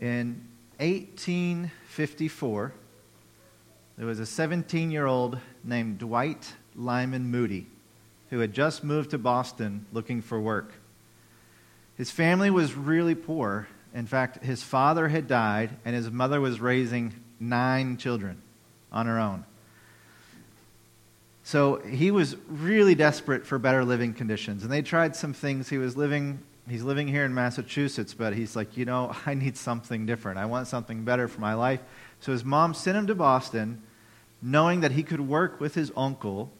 In 1854, there was a 17 year old named Dwight Lyman Moody who had just moved to Boston looking for work. His family was really poor. In fact, his father had died, and his mother was raising nine children on her own. So he was really desperate for better living conditions. And they tried some things. He was living, he's living here in Massachusetts, but he's like, you know, I need something different. I want something better for my life. So his mom sent him to Boston, knowing that he could work with his uncle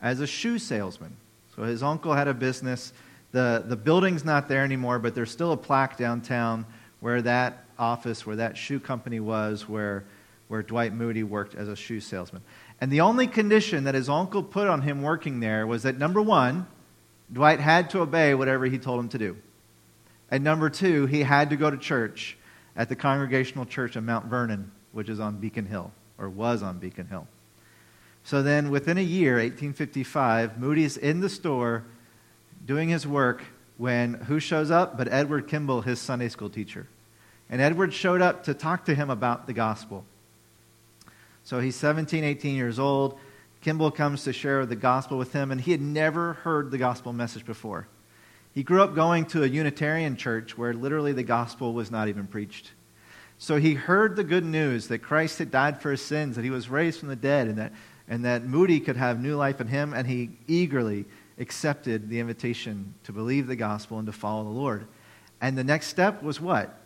as a shoe salesman. So his uncle had a business. The, the building's not there anymore, but there's still a plaque downtown where that office, where that shoe company was, where, where Dwight Moody worked as a shoe salesman. And the only condition that his uncle put on him working there was that number one, Dwight had to obey whatever he told him to do. And number two, he had to go to church at the Congregational Church of Mount Vernon, which is on Beacon Hill, or was on Beacon Hill. So then, within a year, 1855, Moody's in the store doing his work when who shows up but Edward Kimball, his Sunday school teacher. And Edward showed up to talk to him about the gospel. So he's 17, 18 years old. Kimball comes to share the gospel with him, and he had never heard the gospel message before. He grew up going to a Unitarian church where literally the gospel was not even preached. So he heard the good news that Christ had died for his sins, that he was raised from the dead, and that, and that Moody could have new life in him, and he eagerly accepted the invitation to believe the gospel and to follow the Lord. And the next step was what?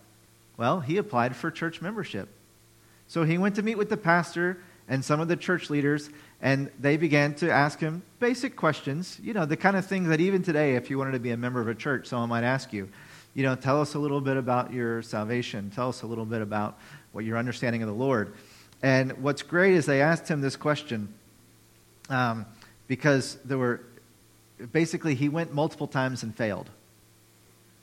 Well, he applied for church membership. So he went to meet with the pastor and some of the church leaders, and they began to ask him basic questions, you know, the kind of things that even today, if you wanted to be a member of a church, someone might ask you. You know, tell us a little bit about your salvation. Tell us a little bit about what your understanding of the Lord. And what's great is they asked him this question um, because there were basically, he went multiple times and failed.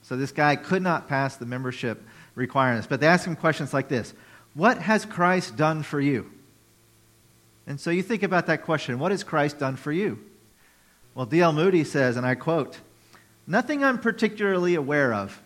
So this guy could not pass the membership requirements. But they asked him questions like this What has Christ done for you? And so you think about that question what has Christ done for you? Well, D.L. Moody says, and I quote, Nothing I'm particularly aware of.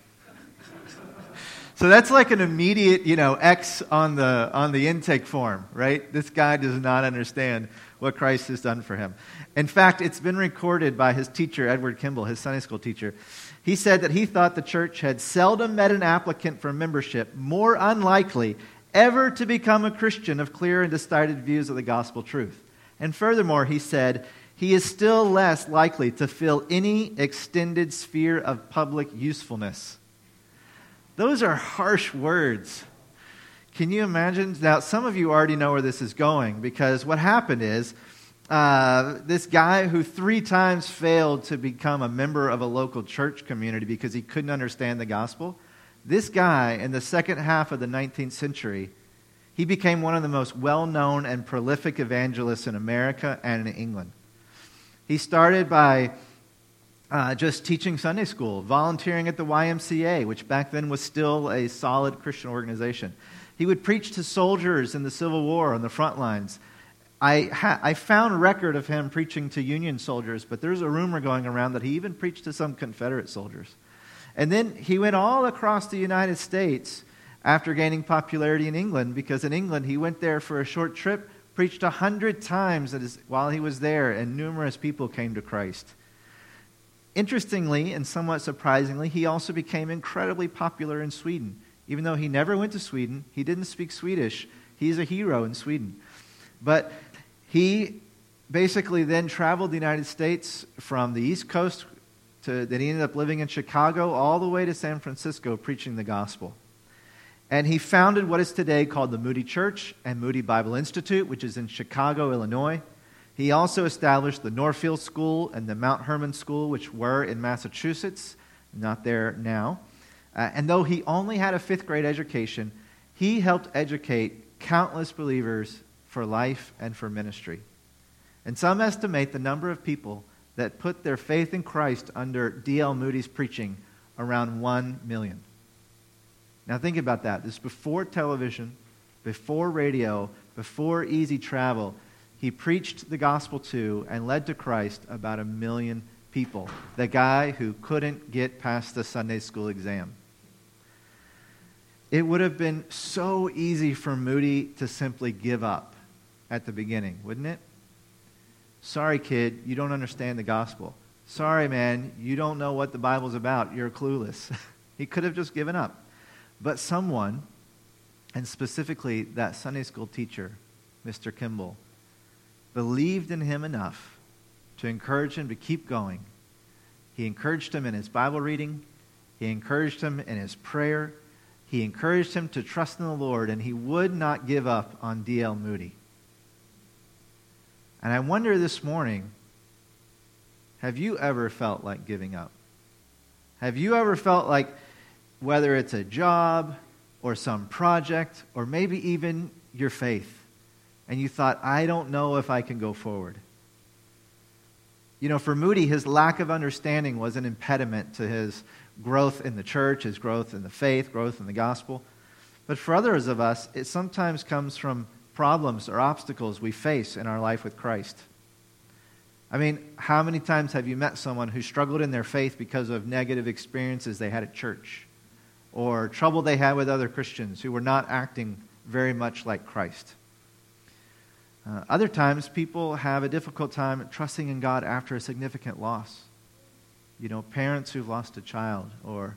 so that's like an immediate, you know, X on the, on the intake form, right? This guy does not understand what Christ has done for him. In fact, it's been recorded by his teacher, Edward Kimball, his Sunday school teacher. He said that he thought the church had seldom met an applicant for membership more unlikely ever to become a Christian of clear and decided views of the gospel truth. And furthermore, he said, he is still less likely to fill any extended sphere of public usefulness. Those are harsh words. Can you imagine? Now, some of you already know where this is going because what happened is uh, this guy who three times failed to become a member of a local church community because he couldn't understand the gospel. This guy, in the second half of the 19th century, he became one of the most well known and prolific evangelists in America and in England. He started by uh, just teaching Sunday school, volunteering at the YMCA, which back then was still a solid Christian organization. He would preach to soldiers in the Civil War on the front lines. I, ha- I found record of him preaching to Union soldiers, but there's a rumor going around that he even preached to some Confederate soldiers. And then he went all across the United States after gaining popularity in England, because in England he went there for a short trip, preached a hundred times while he was there, and numerous people came to Christ. Interestingly and somewhat surprisingly, he also became incredibly popular in Sweden. Even though he never went to Sweden, he didn't speak Swedish. He's a hero in Sweden. But he basically then traveled the United States from the East Coast to, then he ended up living in Chicago all the way to San Francisco preaching the gospel. And he founded what is today called the Moody Church and Moody Bible Institute, which is in Chicago, Illinois. He also established the Northfield School and the Mount Hermon School, which were in Massachusetts, not there now. Uh, and though he only had a fifth grade education, he helped educate countless believers for life and for ministry. And some estimate the number of people that put their faith in Christ under D.L. Moody's preaching around 1 million. Now, think about that. This is before television, before radio, before easy travel. He preached the gospel to and led to Christ about a million people. The guy who couldn't get past the Sunday school exam. it would have been so easy for Moody to simply give up at the beginning, wouldn't it? Sorry, kid, you don't understand the gospel. Sorry, man, you don't know what the Bible's about. You're clueless. he could have just given up. But someone, and specifically that Sunday school teacher, Mr. Kimball, believed in him enough to encourage him to keep going. He encouraged him in his Bible reading, he encouraged him in his prayer, he encouraged him to trust in the Lord, and he would not give up on D.L. Moody. And I wonder this morning have you ever felt like giving up? Have you ever felt like, whether it's a job or some project or maybe even your faith, and you thought, I don't know if I can go forward? You know, for Moody, his lack of understanding was an impediment to his growth in the church, his growth in the faith, growth in the gospel. But for others of us, it sometimes comes from problems or obstacles we face in our life with Christ. I mean, how many times have you met someone who struggled in their faith because of negative experiences they had at church or trouble they had with other Christians who were not acting very much like Christ? Uh, other times, people have a difficult time trusting in God after a significant loss. You know, parents who've lost a child, or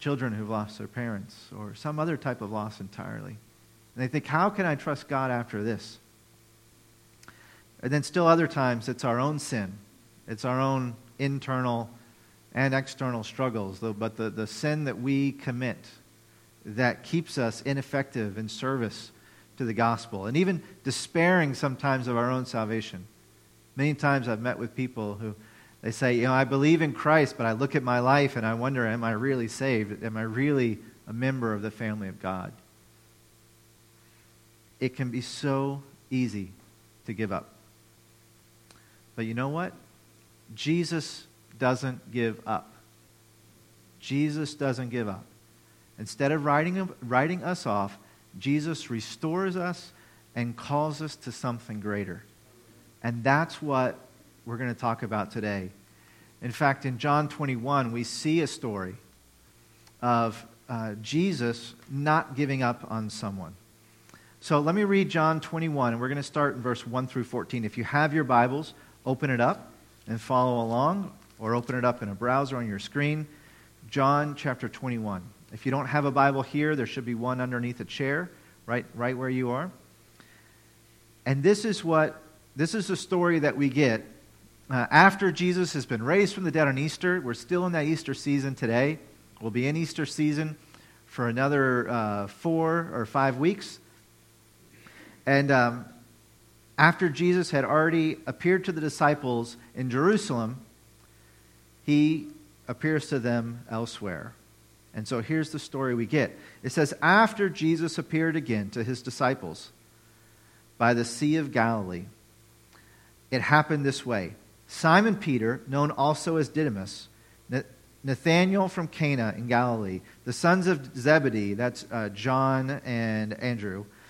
children who've lost their parents, or some other type of loss entirely. And they think, how can I trust God after this? And then, still other times, it's our own sin. It's our own internal and external struggles, though, but the, the sin that we commit that keeps us ineffective in service to the gospel, and even despairing sometimes of our own salvation. Many times I've met with people who they say, You know, I believe in Christ, but I look at my life and I wonder, am I really saved? Am I really a member of the family of God? It can be so easy to give up. But you know what? Jesus doesn't give up. Jesus doesn't give up. Instead of writing, writing us off, Jesus restores us and calls us to something greater. And that's what we're going to talk about today. In fact, in John 21, we see a story of uh, Jesus not giving up on someone. So let me read John 21, and we're going to start in verse 1 through 14. If you have your Bibles, open it up and follow along, or open it up in a browser on your screen. John chapter 21. If you don't have a Bible here, there should be one underneath a chair, right, right where you are. And this is what this is the story that we get uh, after Jesus has been raised from the dead on Easter. We're still in that Easter season today. We'll be in Easter season for another uh, four or five weeks. And um, after Jesus had already appeared to the disciples in Jerusalem, he appears to them elsewhere. And so here's the story we get. It says, After Jesus appeared again to his disciples by the Sea of Galilee, it happened this way Simon Peter, known also as Didymus, Nathanael from Cana in Galilee, the sons of Zebedee, that's uh, John and Andrew,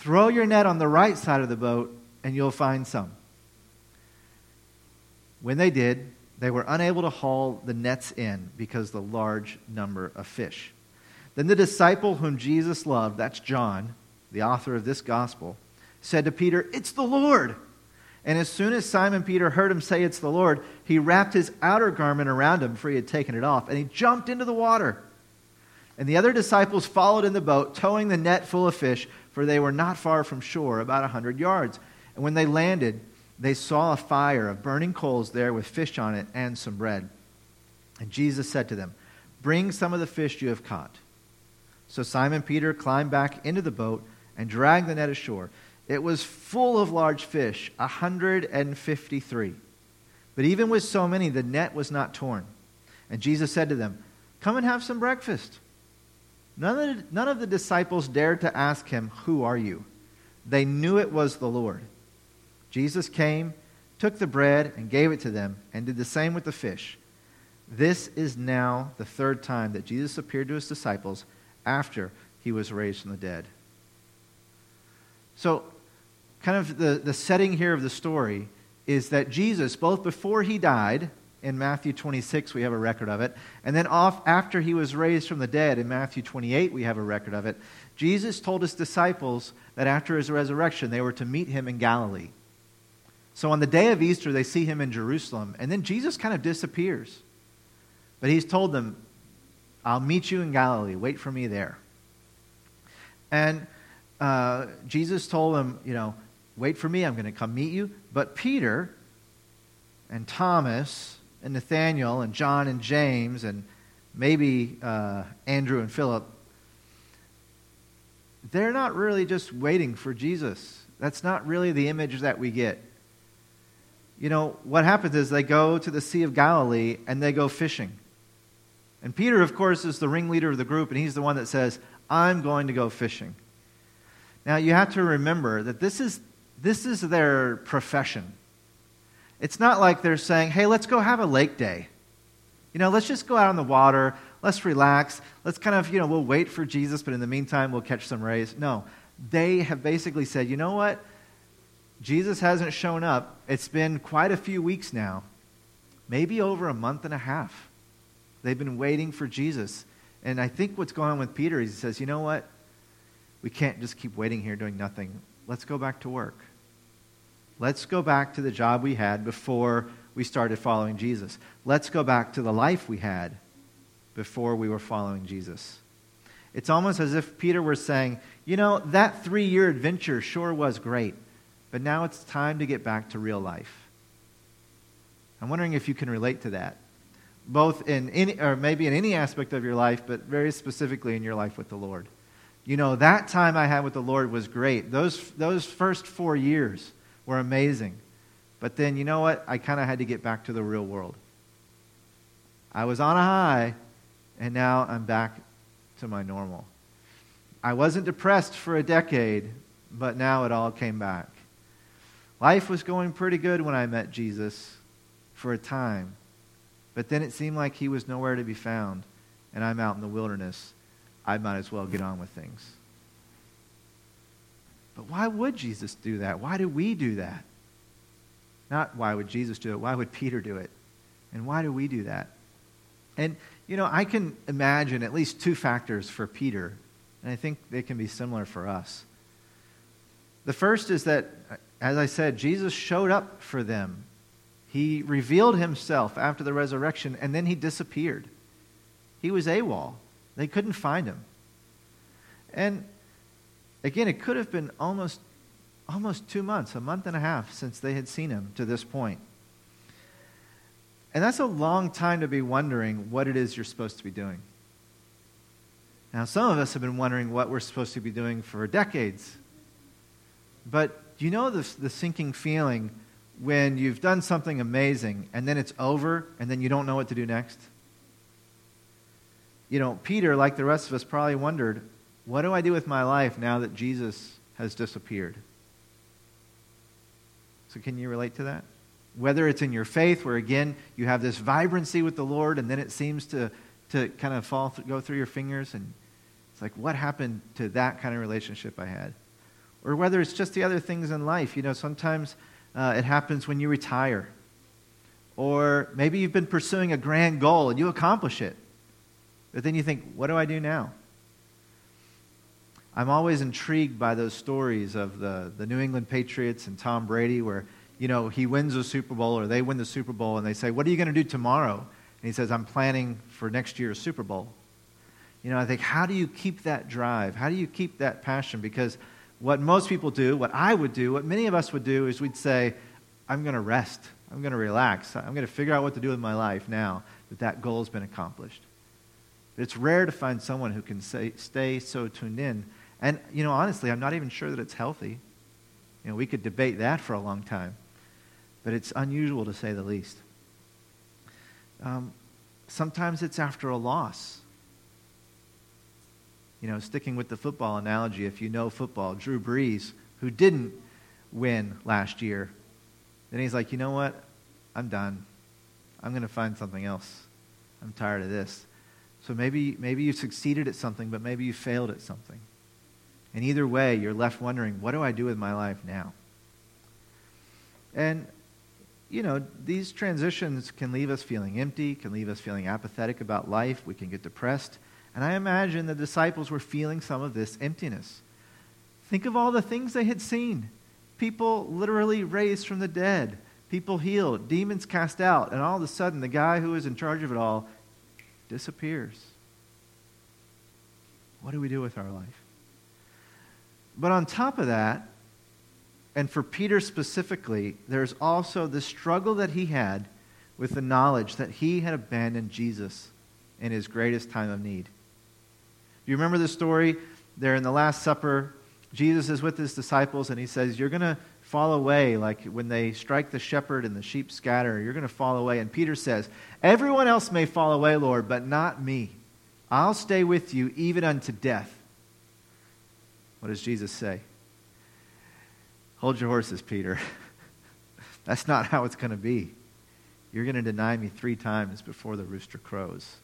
Throw your net on the right side of the boat and you'll find some. When they did, they were unable to haul the nets in because of the large number of fish. Then the disciple whom Jesus loved, that's John, the author of this gospel, said to Peter, It's the Lord. And as soon as Simon Peter heard him say, It's the Lord, he wrapped his outer garment around him, for he had taken it off, and he jumped into the water. And the other disciples followed in the boat, towing the net full of fish, for they were not far from shore, about a hundred yards. And when they landed, they saw a fire of burning coals there with fish on it and some bread. And Jesus said to them, Bring some of the fish you have caught. So Simon Peter climbed back into the boat and dragged the net ashore. It was full of large fish, a 153. But even with so many, the net was not torn. And Jesus said to them, Come and have some breakfast. None of, the, none of the disciples dared to ask him, Who are you? They knew it was the Lord. Jesus came, took the bread, and gave it to them, and did the same with the fish. This is now the third time that Jesus appeared to his disciples after he was raised from the dead. So, kind of the, the setting here of the story is that Jesus, both before he died, in Matthew 26, we have a record of it, and then off after he was raised from the dead, in Matthew 28, we have a record of it, Jesus told his disciples that after his resurrection, they were to meet him in Galilee. So on the day of Easter, they see him in Jerusalem, and then Jesus kind of disappears. But he's told them, I'll meet you in Galilee. Wait for me there. And uh, Jesus told them, you know, wait for me. I'm going to come meet you. But Peter and Thomas and Nathaniel and John and James and maybe uh, Andrew and Philip, they're not really just waiting for Jesus. That's not really the image that we get. You know, what happens is they go to the Sea of Galilee and they go fishing. And Peter, of course, is the ringleader of the group, and he's the one that says, I'm going to go fishing. Now, you have to remember that this is, this is their profession. It's not like they're saying, hey, let's go have a lake day. You know, let's just go out on the water, let's relax, let's kind of, you know, we'll wait for Jesus, but in the meantime, we'll catch some rays. No, they have basically said, you know what? Jesus hasn't shown up. It's been quite a few weeks now, maybe over a month and a half. They've been waiting for Jesus. And I think what's going on with Peter is he says, you know what? We can't just keep waiting here doing nothing. Let's go back to work. Let's go back to the job we had before we started following Jesus. Let's go back to the life we had before we were following Jesus. It's almost as if Peter were saying, you know, that three year adventure sure was great, but now it's time to get back to real life. I'm wondering if you can relate to that, both in any, or maybe in any aspect of your life, but very specifically in your life with the Lord. You know, that time I had with the Lord was great. Those, those first four years, were amazing. But then, you know what? I kind of had to get back to the real world. I was on a high, and now I'm back to my normal. I wasn't depressed for a decade, but now it all came back. Life was going pretty good when I met Jesus for a time, but then it seemed like he was nowhere to be found, and I'm out in the wilderness. I might as well get on with things. But why would Jesus do that? Why do we do that? Not why would Jesus do it? Why would Peter do it? And why do we do that? And, you know, I can imagine at least two factors for Peter, and I think they can be similar for us. The first is that, as I said, Jesus showed up for them. He revealed himself after the resurrection, and then he disappeared. He was AWOL. They couldn't find him. And Again, it could have been almost, almost two months, a month and a half since they had seen him to this point. And that's a long time to be wondering what it is you're supposed to be doing. Now, some of us have been wondering what we're supposed to be doing for decades. But you know the, the sinking feeling when you've done something amazing and then it's over and then you don't know what to do next? You know, Peter, like the rest of us, probably wondered what do I do with my life now that Jesus has disappeared? So, can you relate to that? Whether it's in your faith, where again you have this vibrancy with the Lord, and then it seems to, to kind of fall go through your fingers, and it's like, what happened to that kind of relationship I had? Or whether it's just the other things in life. You know, sometimes uh, it happens when you retire, or maybe you've been pursuing a grand goal and you accomplish it, but then you think, what do I do now? I'm always intrigued by those stories of the, the New England Patriots and Tom Brady where, you know, he wins a Super Bowl or they win the Super Bowl and they say, What are you going to do tomorrow? And he says, I'm planning for next year's Super Bowl. You know, I think, how do you keep that drive? How do you keep that passion? Because what most people do, what I would do, what many of us would do is we'd say, I'm going to rest. I'm going to relax. I'm going to figure out what to do with my life now that that goal has been accomplished. It's rare to find someone who can say, stay so tuned in and, you know, honestly, I'm not even sure that it's healthy. You know, we could debate that for a long time, but it's unusual to say the least. Um, sometimes it's after a loss. You know, sticking with the football analogy, if you know football, Drew Brees, who didn't win last year, then he's like, you know what? I'm done. I'm going to find something else. I'm tired of this. So maybe, maybe you succeeded at something, but maybe you failed at something. And either way, you're left wondering, what do I do with my life now? And, you know, these transitions can leave us feeling empty, can leave us feeling apathetic about life. We can get depressed. And I imagine the disciples were feeling some of this emptiness. Think of all the things they had seen people literally raised from the dead, people healed, demons cast out, and all of a sudden the guy who is in charge of it all disappears. What do we do with our life? But on top of that, and for Peter specifically, there's also the struggle that he had with the knowledge that he had abandoned Jesus in his greatest time of need. Do you remember the story there in the Last Supper? Jesus is with his disciples and he says, You're going to fall away like when they strike the shepherd and the sheep scatter. You're going to fall away. And Peter says, Everyone else may fall away, Lord, but not me. I'll stay with you even unto death. What does Jesus say? Hold your horses, Peter. That's not how it's going to be. You're going to deny me three times before the rooster crows.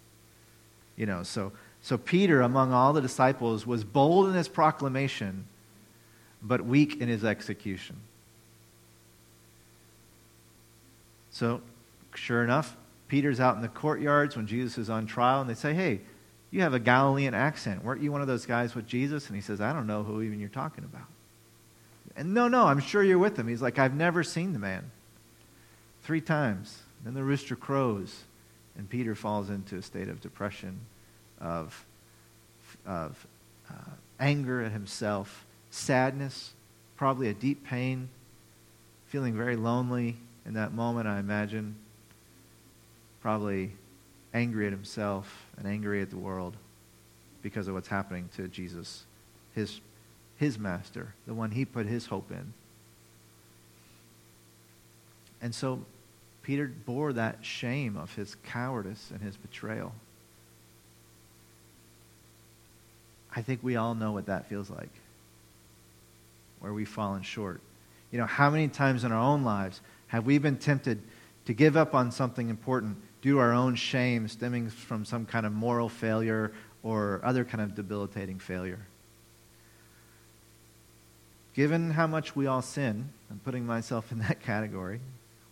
You know, so, so Peter, among all the disciples, was bold in his proclamation, but weak in his execution. So, sure enough, Peter's out in the courtyards when Jesus is on trial, and they say, Hey, you have a Galilean accent. Weren't you one of those guys with Jesus? And he says, I don't know who even you're talking about. And no, no, I'm sure you're with him. He's like, I've never seen the man. Three times. Then the rooster crows, and Peter falls into a state of depression, of, of uh, anger at himself, sadness, probably a deep pain, feeling very lonely in that moment, I imagine. Probably angry at himself and angry at the world because of what's happening to Jesus, his, his master, the one he put his hope in. And so Peter bore that shame of his cowardice and his betrayal. I think we all know what that feels like, where we've fallen short. You know, how many times in our own lives have we been tempted to give up on something important due to our own shame stemming from some kind of moral failure or other kind of debilitating failure. Given how much we all sin, I'm putting myself in that category,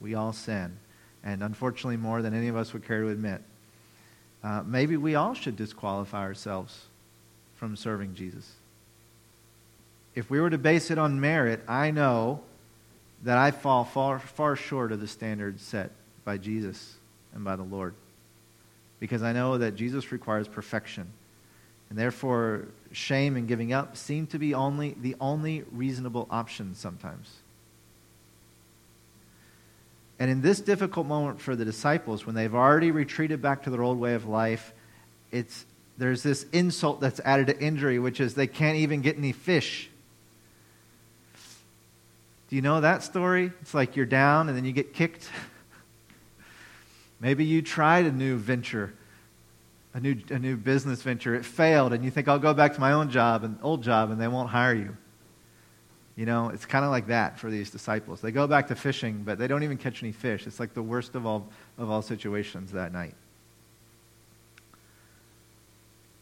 we all sin, and unfortunately more than any of us would care to admit. Uh, maybe we all should disqualify ourselves from serving Jesus. If we were to base it on merit, I know that I fall far, far short of the standards set by Jesus and by the Lord. Because I know that Jesus requires perfection. And therefore, shame and giving up seem to be only the only reasonable option sometimes. And in this difficult moment for the disciples, when they've already retreated back to their old way of life, it's, there's this insult that's added to injury, which is they can't even get any fish. Do you know that story? It's like you're down and then you get kicked. Maybe you tried a new venture, a new, a new business venture. It failed, and you think, I'll go back to my own job and old job, and they won't hire you. You know, it's kind of like that for these disciples. They go back to fishing, but they don't even catch any fish. It's like the worst of all, of all situations that night.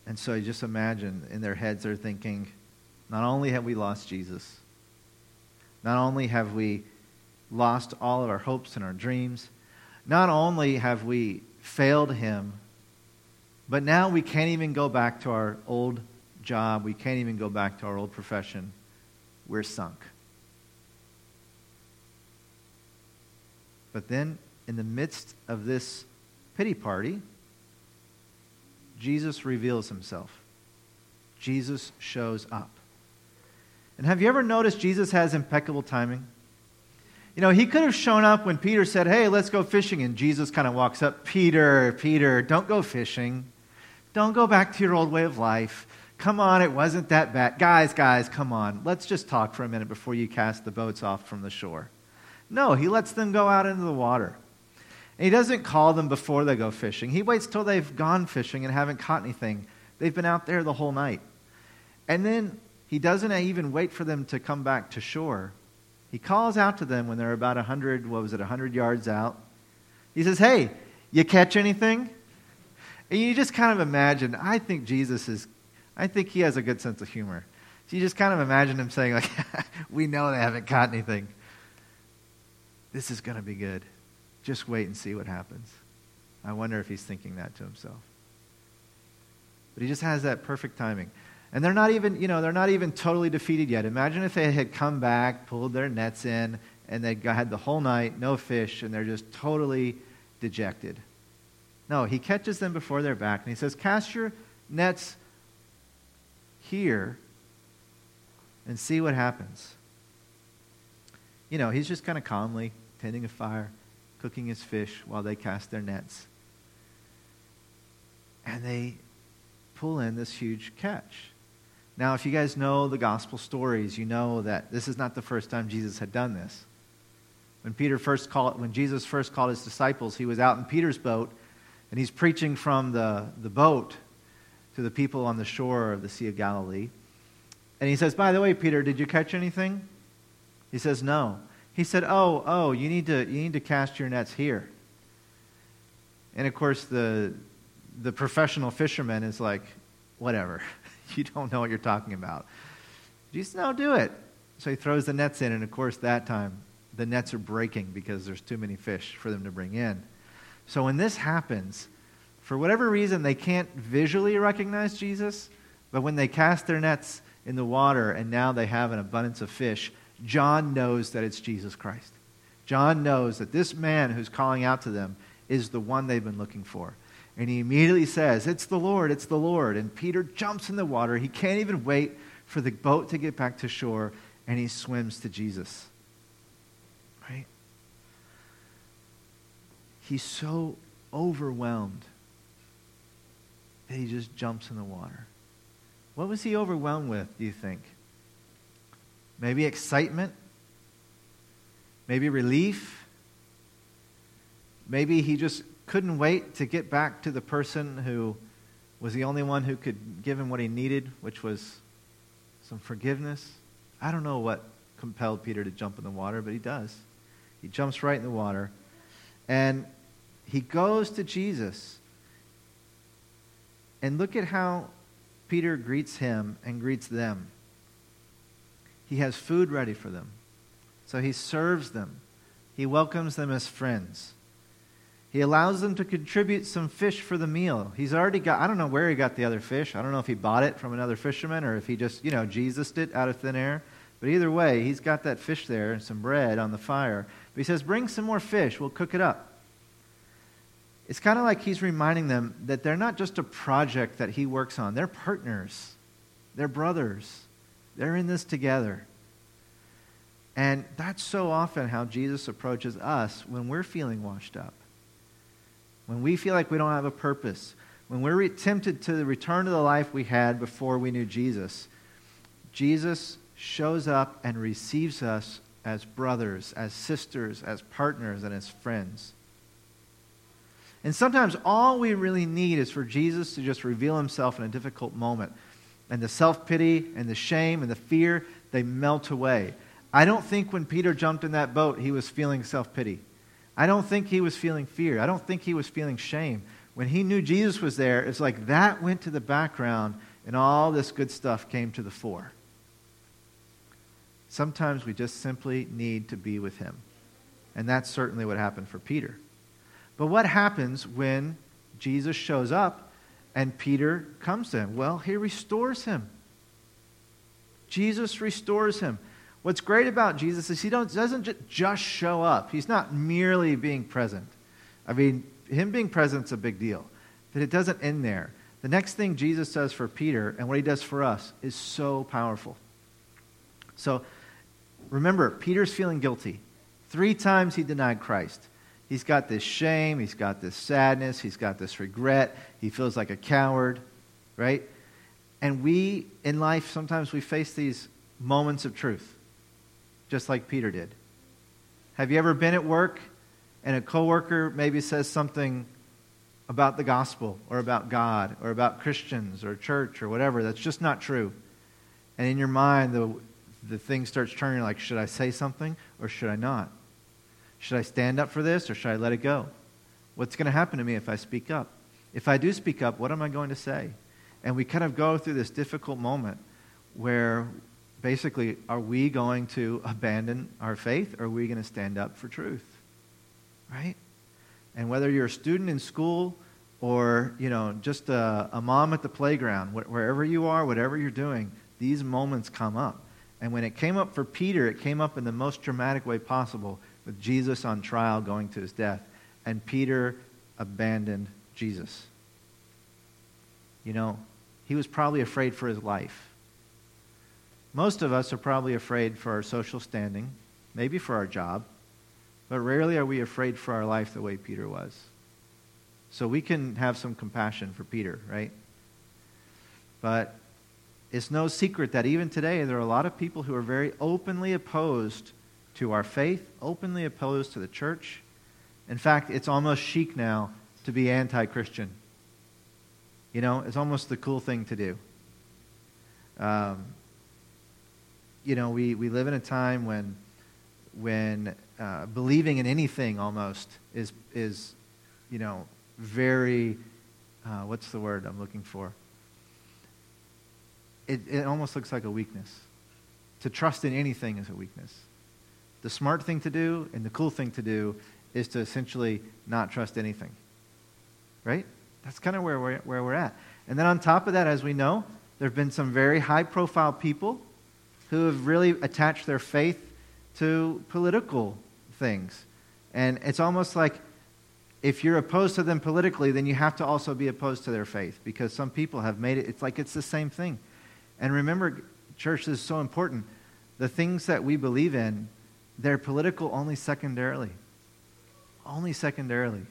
And so you just imagine in their heads, they're thinking, not only have we lost Jesus, not only have we lost all of our hopes and our dreams, not only have we failed him, but now we can't even go back to our old job. We can't even go back to our old profession. We're sunk. But then, in the midst of this pity party, Jesus reveals himself. Jesus shows up. And have you ever noticed Jesus has impeccable timing? You know, he could have shown up when Peter said, Hey, let's go fishing. And Jesus kind of walks up, Peter, Peter, don't go fishing. Don't go back to your old way of life. Come on, it wasn't that bad. Guys, guys, come on. Let's just talk for a minute before you cast the boats off from the shore. No, he lets them go out into the water. And he doesn't call them before they go fishing. He waits till they've gone fishing and haven't caught anything. They've been out there the whole night. And then he doesn't even wait for them to come back to shore. He calls out to them when they're about 100, what was it, 100 yards out. He says, Hey, you catch anything? And you just kind of imagine, I think Jesus is, I think he has a good sense of humor. So you just kind of imagine him saying, like, we know they haven't caught anything. This is going to be good. Just wait and see what happens. I wonder if he's thinking that to himself. But he just has that perfect timing. And they're not even, you know, they're not even totally defeated yet. Imagine if they had come back, pulled their nets in, and they had the whole night, no fish, and they're just totally dejected. No, he catches them before they're back, and he says, Cast your nets here and see what happens. You know, he's just kind of calmly tending a fire, cooking his fish while they cast their nets. And they pull in this huge catch. Now, if you guys know the gospel stories, you know that this is not the first time Jesus had done this. When Peter first called, when Jesus first called his disciples, he was out in Peter's boat, and he's preaching from the, the boat to the people on the shore of the Sea of Galilee. And he says, By the way, Peter, did you catch anything? He says, No. He said, Oh, oh, you need to, you need to cast your nets here. And of course, the, the professional fisherman is like, Whatever. you don't know what you're talking about. Jesus, no, do it. So he throws the nets in, and of course, that time the nets are breaking because there's too many fish for them to bring in. So when this happens, for whatever reason, they can't visually recognize Jesus, but when they cast their nets in the water and now they have an abundance of fish, John knows that it's Jesus Christ. John knows that this man who's calling out to them is the one they've been looking for. And he immediately says, It's the Lord, it's the Lord. And Peter jumps in the water. He can't even wait for the boat to get back to shore, and he swims to Jesus. Right? He's so overwhelmed that he just jumps in the water. What was he overwhelmed with, do you think? Maybe excitement? Maybe relief? Maybe he just couldn't wait to get back to the person who was the only one who could give him what he needed, which was some forgiveness. I don't know what compelled Peter to jump in the water, but he does. He jumps right in the water. And he goes to Jesus. And look at how Peter greets him and greets them. He has food ready for them. So he serves them. He welcomes them as friends. He allows them to contribute some fish for the meal. He's already got, I don't know where he got the other fish. I don't know if he bought it from another fisherman or if he just, you know, Jesus it out of thin air. But either way, he's got that fish there and some bread on the fire. But he says, Bring some more fish. We'll cook it up. It's kind of like he's reminding them that they're not just a project that he works on, they're partners, they're brothers, they're in this together. And that's so often how Jesus approaches us when we're feeling washed up when we feel like we don't have a purpose, when we're re- tempted to return to the life we had before we knew Jesus, Jesus shows up and receives us as brothers, as sisters, as partners, and as friends. And sometimes all we really need is for Jesus to just reveal himself in a difficult moment. And the self pity and the shame and the fear, they melt away. I don't think when Peter jumped in that boat, he was feeling self pity. I don't think he was feeling fear. I don't think he was feeling shame. When he knew Jesus was there, it's like that went to the background and all this good stuff came to the fore. Sometimes we just simply need to be with him. And that's certainly what happened for Peter. But what happens when Jesus shows up and Peter comes to him? Well, he restores him. Jesus restores him. What's great about Jesus is he doesn't just show up. He's not merely being present. I mean, him being present is a big deal. But it doesn't end there. The next thing Jesus does for Peter and what he does for us is so powerful. So remember, Peter's feeling guilty. Three times he denied Christ. He's got this shame, he's got this sadness, he's got this regret, he feels like a coward, right? And we, in life, sometimes we face these moments of truth just like Peter did. Have you ever been at work and a coworker maybe says something about the gospel or about God or about Christians or church or whatever that's just not true? And in your mind, the, the thing starts turning like, should I say something or should I not? Should I stand up for this or should I let it go? What's going to happen to me if I speak up? If I do speak up, what am I going to say? And we kind of go through this difficult moment where basically, are we going to abandon our faith or are we going to stand up for truth? Right? And whether you're a student in school or, you know, just a, a mom at the playground, wh- wherever you are, whatever you're doing, these moments come up. And when it came up for Peter, it came up in the most dramatic way possible with Jesus on trial going to his death. And Peter abandoned Jesus. You know, he was probably afraid for his life. Most of us are probably afraid for our social standing, maybe for our job, but rarely are we afraid for our life the way Peter was. So we can have some compassion for Peter, right? But it's no secret that even today there are a lot of people who are very openly opposed to our faith, openly opposed to the church. In fact, it's almost chic now to be anti Christian. You know, it's almost the cool thing to do. Um, you know, we, we live in a time when, when uh, believing in anything almost is, is you know, very, uh, what's the word I'm looking for? It, it almost looks like a weakness. To trust in anything is a weakness. The smart thing to do and the cool thing to do is to essentially not trust anything. Right? That's kind of where we're, where we're at. And then on top of that, as we know, there have been some very high profile people who have really attached their faith to political things. And it's almost like if you're opposed to them politically, then you have to also be opposed to their faith because some people have made it, it's like it's the same thing. And remember, church, is so important. The things that we believe in, they're political only secondarily. Only secondarily.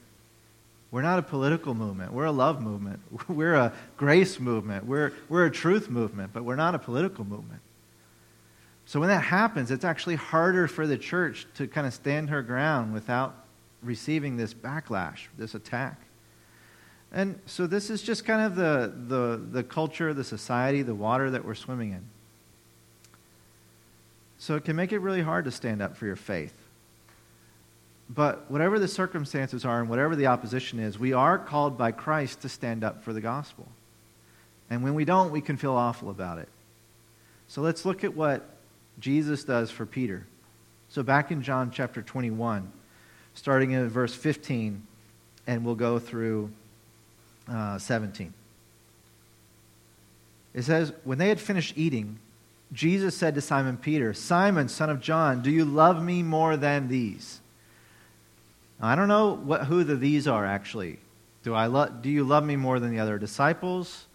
We're not a political movement. We're a love movement. We're a grace movement. We're, we're a truth movement, but we're not a political movement. So when that happens, it's actually harder for the church to kind of stand her ground without receiving this backlash, this attack. And so this is just kind of the, the, the culture, the society, the water that we're swimming in. So it can make it really hard to stand up for your faith. But whatever the circumstances are and whatever the opposition is, we are called by Christ to stand up for the gospel. And when we don't, we can feel awful about it. So let's look at what Jesus does for Peter. So back in John chapter 21, starting in verse 15, and we'll go through uh, 17. It says, When they had finished eating, Jesus said to Simon Peter, Simon, son of John, do you love me more than these? Now, I don't know what, who the these are actually. Do, I lo- do you love me more than the other disciples?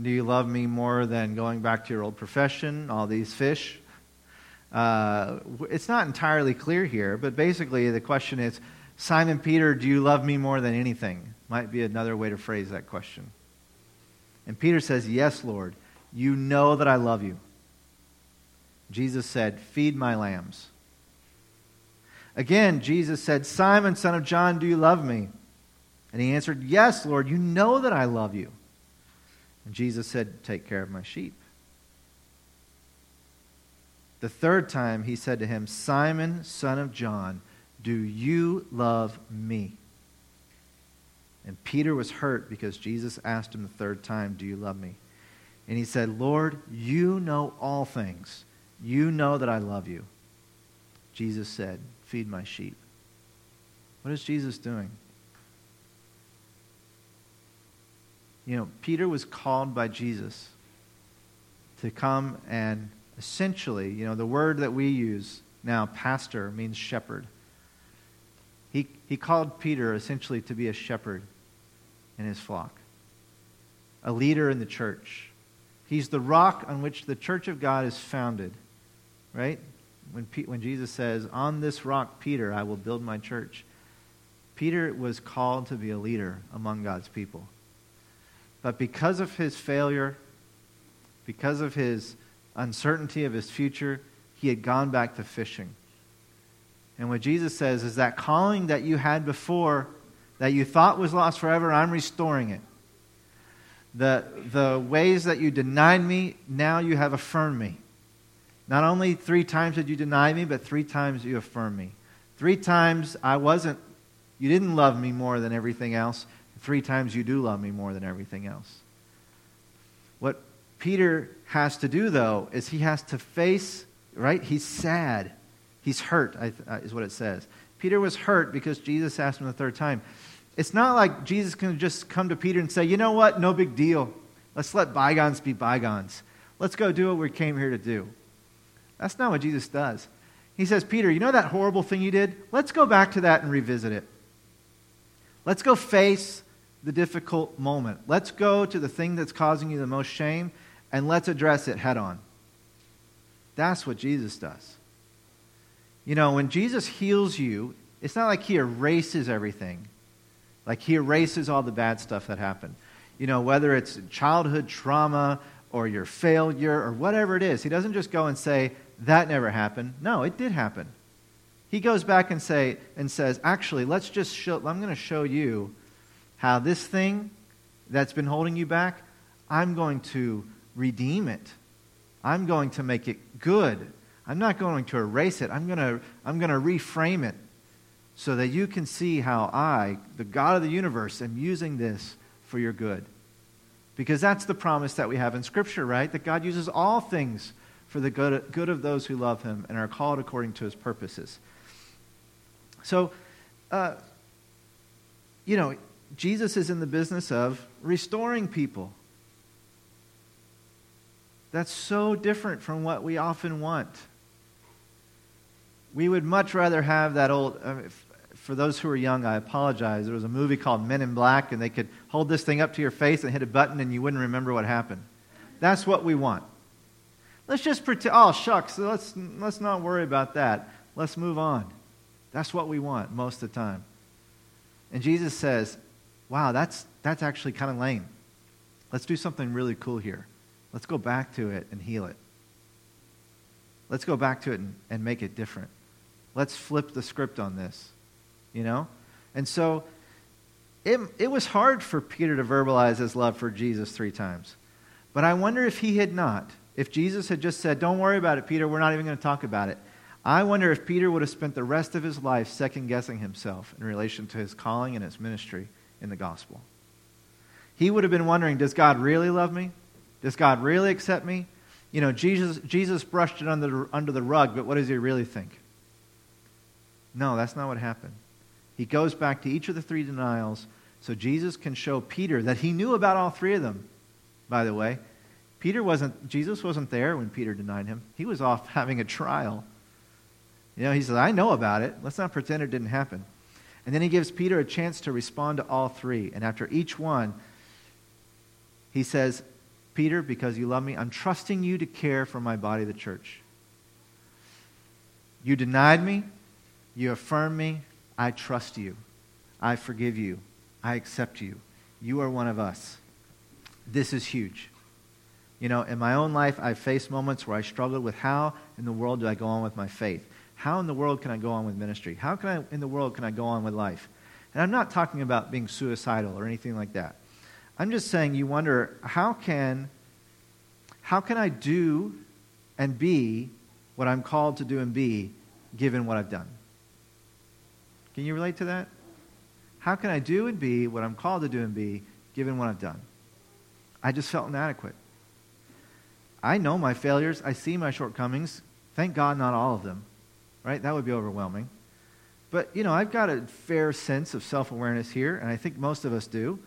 Do you love me more than going back to your old profession, all these fish? Uh, it's not entirely clear here, but basically the question is Simon Peter, do you love me more than anything? Might be another way to phrase that question. And Peter says, Yes, Lord, you know that I love you. Jesus said, Feed my lambs. Again, Jesus said, Simon, son of John, do you love me? And he answered, Yes, Lord, you know that I love you. And Jesus said, Take care of my sheep. The third time he said to him, Simon, son of John, do you love me? And Peter was hurt because Jesus asked him the third time, Do you love me? And he said, Lord, you know all things. You know that I love you. Jesus said, Feed my sheep. What is Jesus doing? You know, Peter was called by Jesus to come and essentially, you know, the word that we use now, pastor, means shepherd. He, he called Peter essentially to be a shepherd in his flock, a leader in the church. He's the rock on which the church of God is founded, right? When, when Jesus says, On this rock, Peter, I will build my church, Peter was called to be a leader among God's people. But because of his failure, because of his uncertainty of his future, he had gone back to fishing. And what Jesus says is that calling that you had before, that you thought was lost forever, I'm restoring it. The, the ways that you denied me, now you have affirmed me. Not only three times did you deny me, but three times you affirmed me. Three times I wasn't, you didn't love me more than everything else. Three times you do love me more than everything else. What Peter has to do, though, is he has to face, right? He's sad. He's hurt, uh, is what it says. Peter was hurt because Jesus asked him the third time. It's not like Jesus can just come to Peter and say, you know what? No big deal. Let's let bygones be bygones. Let's go do what we came here to do. That's not what Jesus does. He says, Peter, you know that horrible thing you did? Let's go back to that and revisit it. Let's go face the difficult moment. Let's go to the thing that's causing you the most shame and let's address it head on. That's what Jesus does. You know, when Jesus heals you, it's not like he erases everything. Like he erases all the bad stuff that happened. You know, whether it's childhood trauma or your failure or whatever it is, he doesn't just go and say, that never happened. No, it did happen. He goes back and, say, and says, actually, let's just show, I'm going to show you how this thing that's been holding you back, I'm going to redeem it. I'm going to make it good. I'm not going to erase it. I'm going to, I'm going to reframe it so that you can see how I, the God of the universe, am using this for your good. Because that's the promise that we have in Scripture, right? That God uses all things for the good, good of those who love Him and are called according to His purposes. So, uh, you know, Jesus is in the business of restoring people. That's so different from what we often want. We would much rather have that old, uh, for those who are young, I apologize. There was a movie called Men in Black, and they could hold this thing up to your face and hit a button, and you wouldn't remember what happened. That's what we want. Let's just pretend, oh, shucks, let's, let's not worry about that. Let's move on. That's what we want most of the time. And Jesus says, wow, that's, that's actually kind of lame. Let's do something really cool here. Let's go back to it and heal it. Let's go back to it and, and make it different. Let's flip the script on this you know? And so it, it was hard for Peter to verbalize his love for Jesus three times. But I wonder if he had not, if Jesus had just said, Don't worry about it, Peter, we're not even going to talk about it. I wonder if Peter would have spent the rest of his life second guessing himself in relation to his calling and his ministry in the gospel. He would have been wondering, Does God really love me? Does God really accept me? You know, Jesus, Jesus brushed it under, under the rug, but what does he really think? No, that's not what happened. He goes back to each of the three denials so Jesus can show Peter that he knew about all three of them, by the way. Peter wasn't, Jesus wasn't there when Peter denied him. He was off having a trial. You know, he said, I know about it. Let's not pretend it didn't happen. And then he gives Peter a chance to respond to all three. And after each one, he says, Peter, because you love me, I'm trusting you to care for my body, the church. You denied me, you affirmed me, I trust you. I forgive you. I accept you. You are one of us. This is huge. You know, in my own life, I've faced moments where I struggled with how in the world do I go on with my faith? How in the world can I go on with ministry? How can I, in the world can I go on with life? And I'm not talking about being suicidal or anything like that. I'm just saying you wonder how can how can I do and be what I'm called to do and be given what I've done? Can you relate to that? How can I do and be what I'm called to do and be given what I've done? I just felt inadequate. I know my failures. I see my shortcomings. Thank God, not all of them. Right? That would be overwhelming. But, you know, I've got a fair sense of self awareness here, and I think most of us do.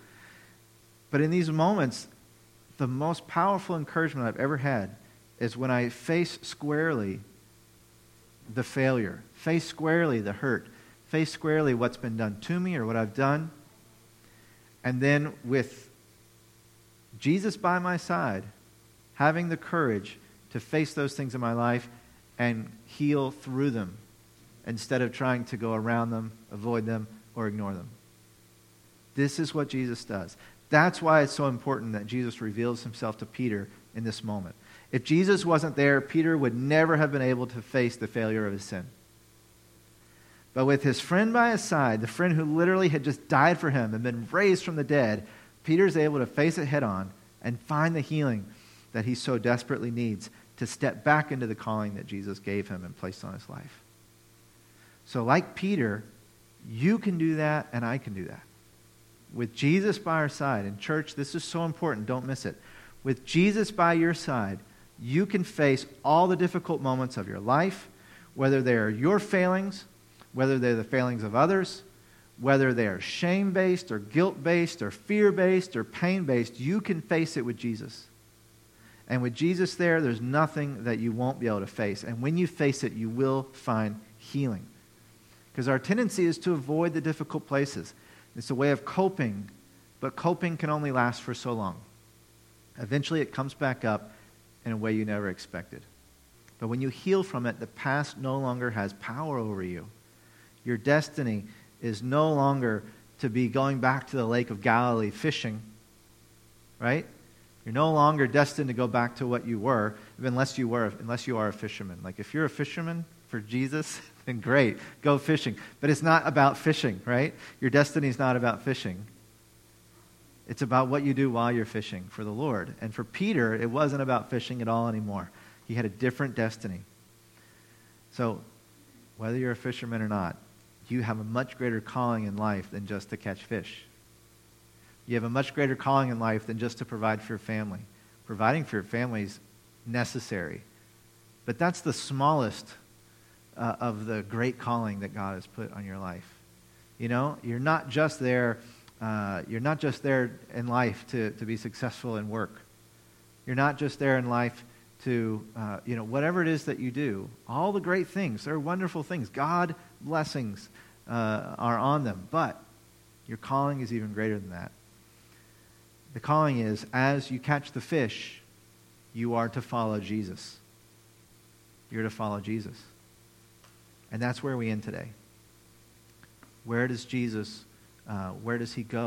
But in these moments, the most powerful encouragement I've ever had is when I face squarely the failure, face squarely the hurt, face squarely what's been done to me or what I've done. And then with Jesus by my side, having the courage to face those things in my life and heal through them instead of trying to go around them, avoid them, or ignore them. This is what Jesus does. That's why it's so important that Jesus reveals himself to Peter in this moment. If Jesus wasn't there, Peter would never have been able to face the failure of his sin. But with his friend by his side, the friend who literally had just died for him and been raised from the dead, Peter's able to face it head on and find the healing that he so desperately needs to step back into the calling that Jesus gave him and placed on his life. So, like Peter, you can do that, and I can do that. With Jesus by our side, in church, this is so important, don't miss it. With Jesus by your side, you can face all the difficult moments of your life, whether they are your failings, whether they're the failings of others, whether they are shame based or guilt based or fear based or pain based, you can face it with Jesus. And with Jesus there, there's nothing that you won't be able to face. And when you face it, you will find healing. Because our tendency is to avoid the difficult places. It's a way of coping, but coping can only last for so long. Eventually, it comes back up in a way you never expected. But when you heal from it, the past no longer has power over you. Your destiny is no longer to be going back to the Lake of Galilee fishing, right? You're no longer destined to go back to what you were, unless you were, unless you are a fisherman. Like if you're a fisherman for Jesus, then great, go fishing. But it's not about fishing, right? Your destiny is not about fishing. It's about what you do while you're fishing for the Lord. And for Peter, it wasn't about fishing at all anymore. He had a different destiny. So, whether you're a fisherman or not, you have a much greater calling in life than just to catch fish. You have a much greater calling in life than just to provide for your family. Providing for your family is necessary. But that's the smallest uh, of the great calling that God has put on your life. You know, you're not just there uh, you're not just there in life to, to be successful in work. You're not just there in life to, uh, you know, whatever it is that you do. All the great things, they're wonderful things. God blessings uh, are on them. But your calling is even greater than that. The calling is as you catch the fish, you are to follow Jesus. You're to follow Jesus. And that's where we end today. Where does Jesus uh, where does he go?